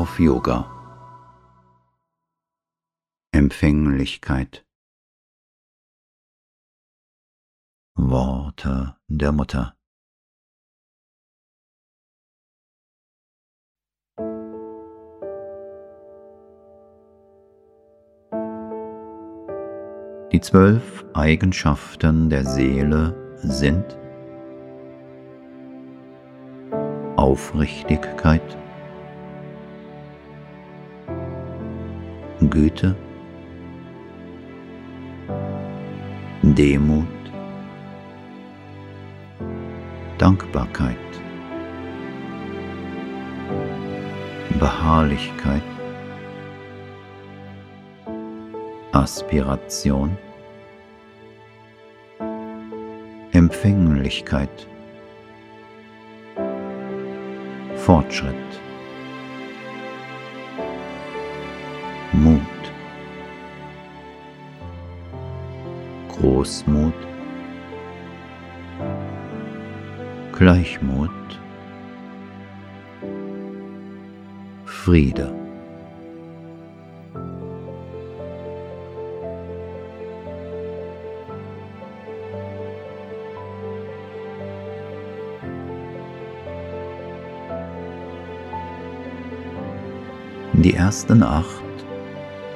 auf Yoga. Empfänglichkeit. Worte der Mutter. Die zwölf Eigenschaften der Seele sind Aufrichtigkeit, Güte, Demut, Dankbarkeit, Beharrlichkeit, Aspiration, Empfänglichkeit, Fortschritt, Großmut, Gleichmut, Friede. Die ersten acht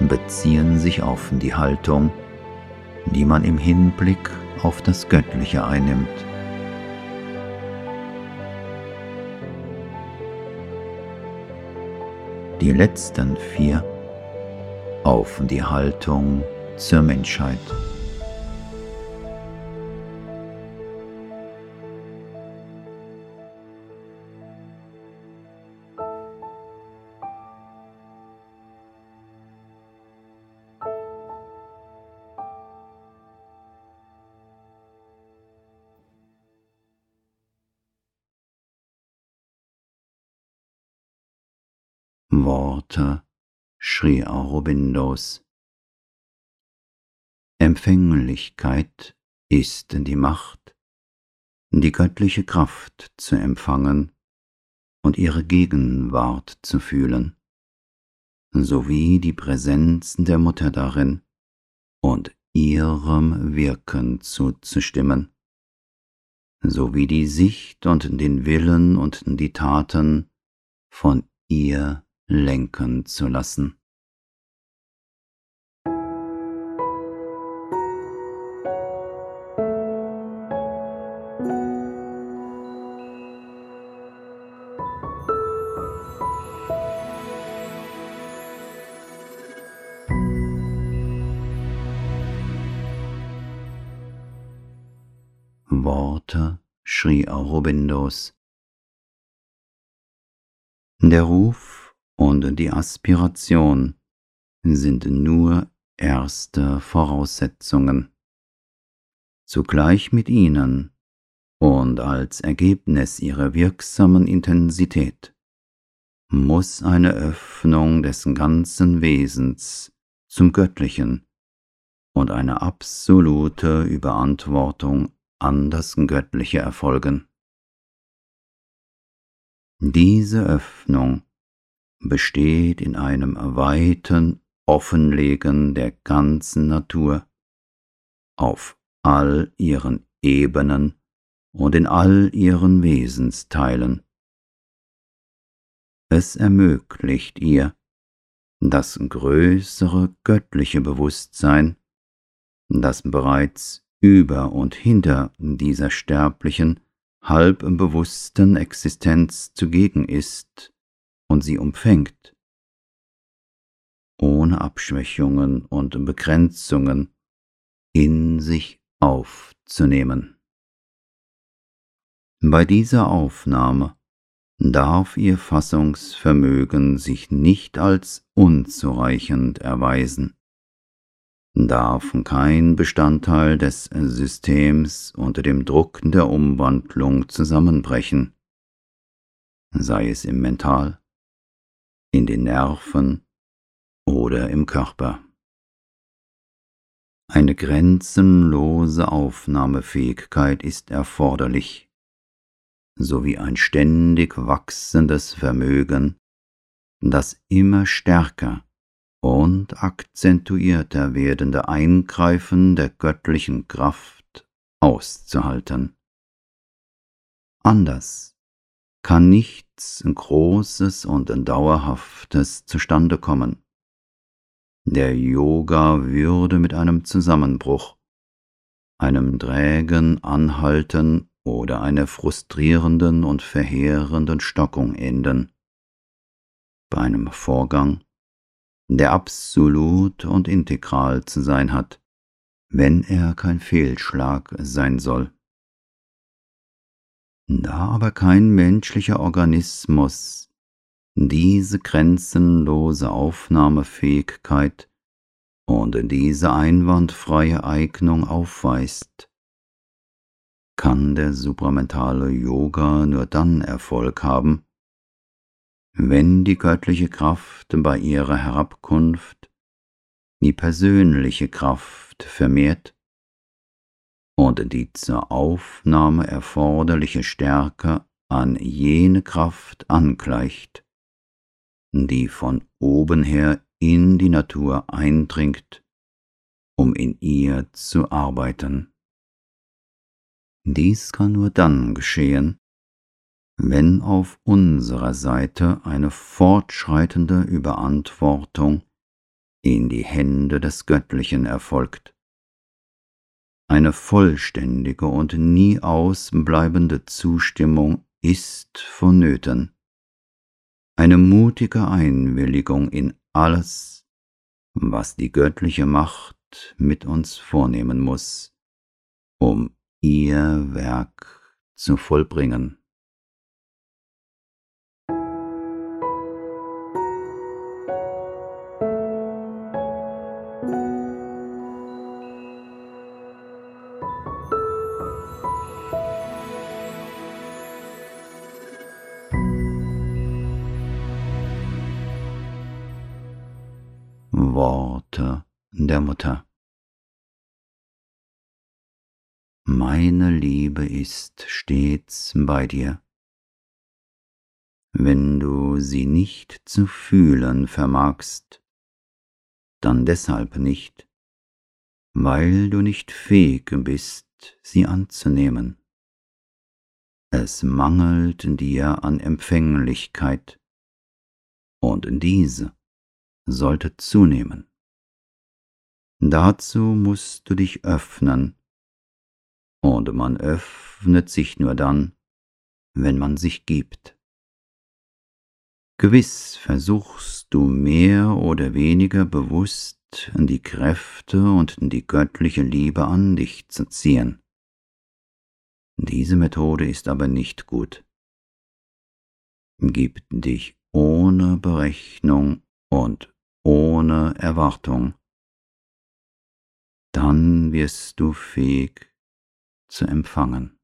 beziehen sich auf die Haltung, die man im Hinblick auf das Göttliche einnimmt. Die letzten vier auf die Haltung zur Menschheit. Worte, schrie Aurobindos. Empfänglichkeit ist die Macht, die göttliche Kraft zu empfangen und ihre Gegenwart zu fühlen, sowie die Präsenz der Mutter darin und ihrem Wirken zuzustimmen, sowie die Sicht und den Willen und die Taten von ihr lenken zu lassen. Worte, schrie Aurobindos. Der Ruf und die Aspiration sind nur erste Voraussetzungen. Zugleich mit ihnen und als Ergebnis ihrer wirksamen Intensität muss eine Öffnung des ganzen Wesens zum Göttlichen und eine absolute Überantwortung an das Göttliche erfolgen. Diese Öffnung besteht in einem weiten Offenlegen der ganzen Natur auf all ihren Ebenen und in all ihren Wesensteilen. Es ermöglicht ihr, das größere göttliche Bewusstsein, das bereits über und hinter dieser sterblichen, halbbewussten Existenz zugegen ist, und sie umfängt, ohne Abschwächungen und Begrenzungen in sich aufzunehmen. Bei dieser Aufnahme darf ihr Fassungsvermögen sich nicht als unzureichend erweisen, darf kein Bestandteil des Systems unter dem Druck der Umwandlung zusammenbrechen, sei es im Mental, in den Nerven oder im Körper. Eine grenzenlose Aufnahmefähigkeit ist erforderlich, sowie ein ständig wachsendes Vermögen, das immer stärker und akzentuierter werdende Eingreifen der göttlichen Kraft auszuhalten. Anders kann nichts Großes und Dauerhaftes zustande kommen. Der Yoga würde mit einem Zusammenbruch, einem trägen Anhalten oder einer frustrierenden und verheerenden Stockung enden. Bei einem Vorgang, der absolut und integral zu sein hat, wenn er kein Fehlschlag sein soll. Da aber kein menschlicher Organismus diese grenzenlose Aufnahmefähigkeit und diese einwandfreie Eignung aufweist, kann der supramentale Yoga nur dann Erfolg haben, wenn die göttliche Kraft bei ihrer Herabkunft die persönliche Kraft vermehrt und die zur Aufnahme erforderliche Stärke an jene Kraft angleicht, die von oben her in die Natur eindringt, um in ihr zu arbeiten. Dies kann nur dann geschehen, wenn auf unserer Seite eine fortschreitende Überantwortung in die Hände des Göttlichen erfolgt. Eine vollständige und nie ausbleibende Zustimmung ist vonnöten eine mutige Einwilligung in alles, was die göttliche Macht mit uns vornehmen muss, um ihr Werk zu vollbringen. Meine Liebe ist stets bei dir. Wenn du sie nicht zu fühlen vermagst, dann deshalb nicht, weil du nicht fähig bist, sie anzunehmen. Es mangelt dir an Empfänglichkeit, und diese sollte zunehmen. Dazu musst du dich öffnen, und man öffnet sich nur dann, wenn man sich gibt. Gewiss versuchst du mehr oder weniger bewusst die Kräfte und die göttliche Liebe an dich zu ziehen. Diese Methode ist aber nicht gut. Gib dich ohne Berechnung und ohne Erwartung, dann wirst du fähig zu empfangen.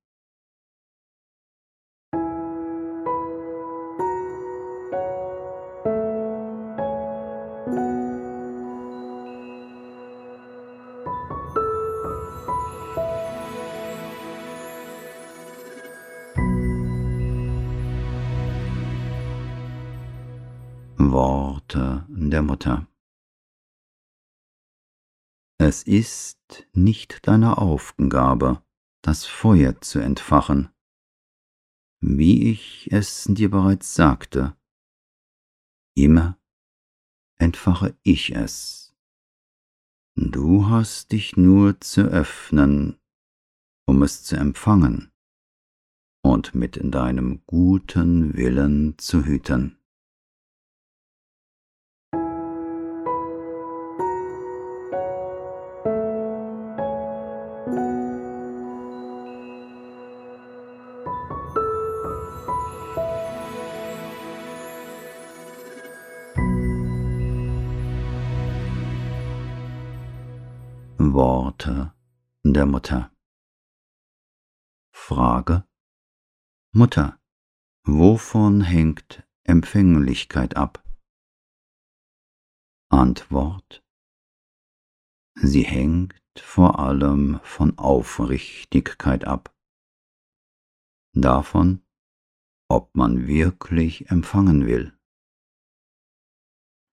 Worte der Mutter. Es ist nicht deine Aufgabe, das Feuer zu entfachen. Wie ich es dir bereits sagte, immer entfache ich es. Du hast dich nur zu öffnen, um es zu empfangen und mit deinem guten Willen zu hüten. Worte der Mutter. Frage Mutter, wovon hängt Empfänglichkeit ab? Antwort Sie hängt vor allem von Aufrichtigkeit ab. Davon, ob man wirklich empfangen will.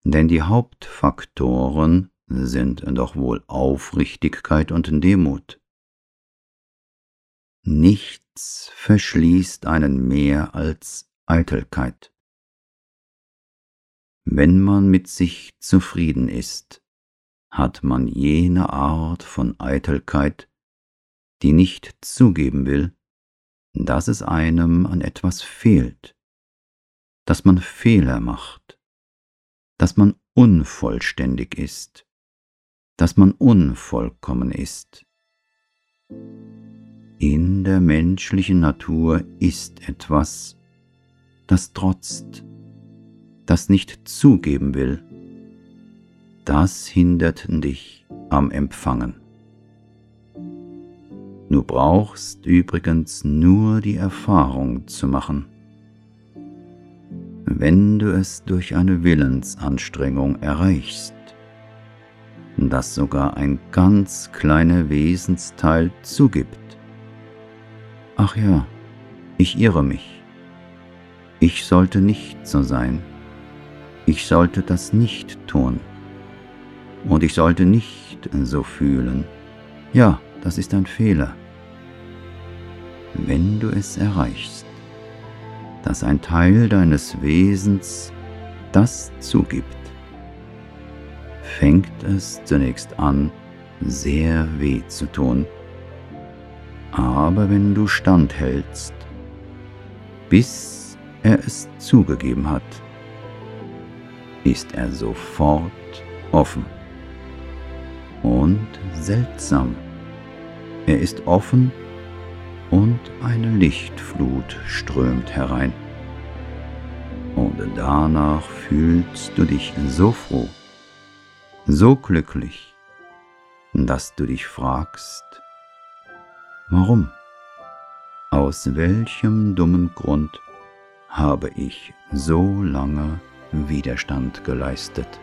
Denn die Hauptfaktoren sind doch wohl Aufrichtigkeit und Demut. Nichts verschließt einen mehr als Eitelkeit. Wenn man mit sich zufrieden ist, hat man jene Art von Eitelkeit, die nicht zugeben will, dass es einem an etwas fehlt, dass man Fehler macht, dass man unvollständig ist, dass man unvollkommen ist. In der menschlichen Natur ist etwas, das trotzt, das nicht zugeben will, das hindert dich am Empfangen. Du brauchst übrigens nur die Erfahrung zu machen. Wenn du es durch eine Willensanstrengung erreichst, dass sogar ein ganz kleiner Wesensteil zugibt. Ach ja, ich irre mich. Ich sollte nicht so sein. Ich sollte das nicht tun. Und ich sollte nicht so fühlen. Ja, das ist ein Fehler. Wenn du es erreichst, dass ein Teil deines Wesens das zugibt, fängt es zunächst an, sehr weh zu tun. Aber wenn du standhältst, bis er es zugegeben hat, ist er sofort offen. Und seltsam, er ist offen und eine Lichtflut strömt herein. Und danach fühlst du dich so froh, so glücklich, dass du dich fragst, warum? Aus welchem dummen Grund habe ich so lange Widerstand geleistet?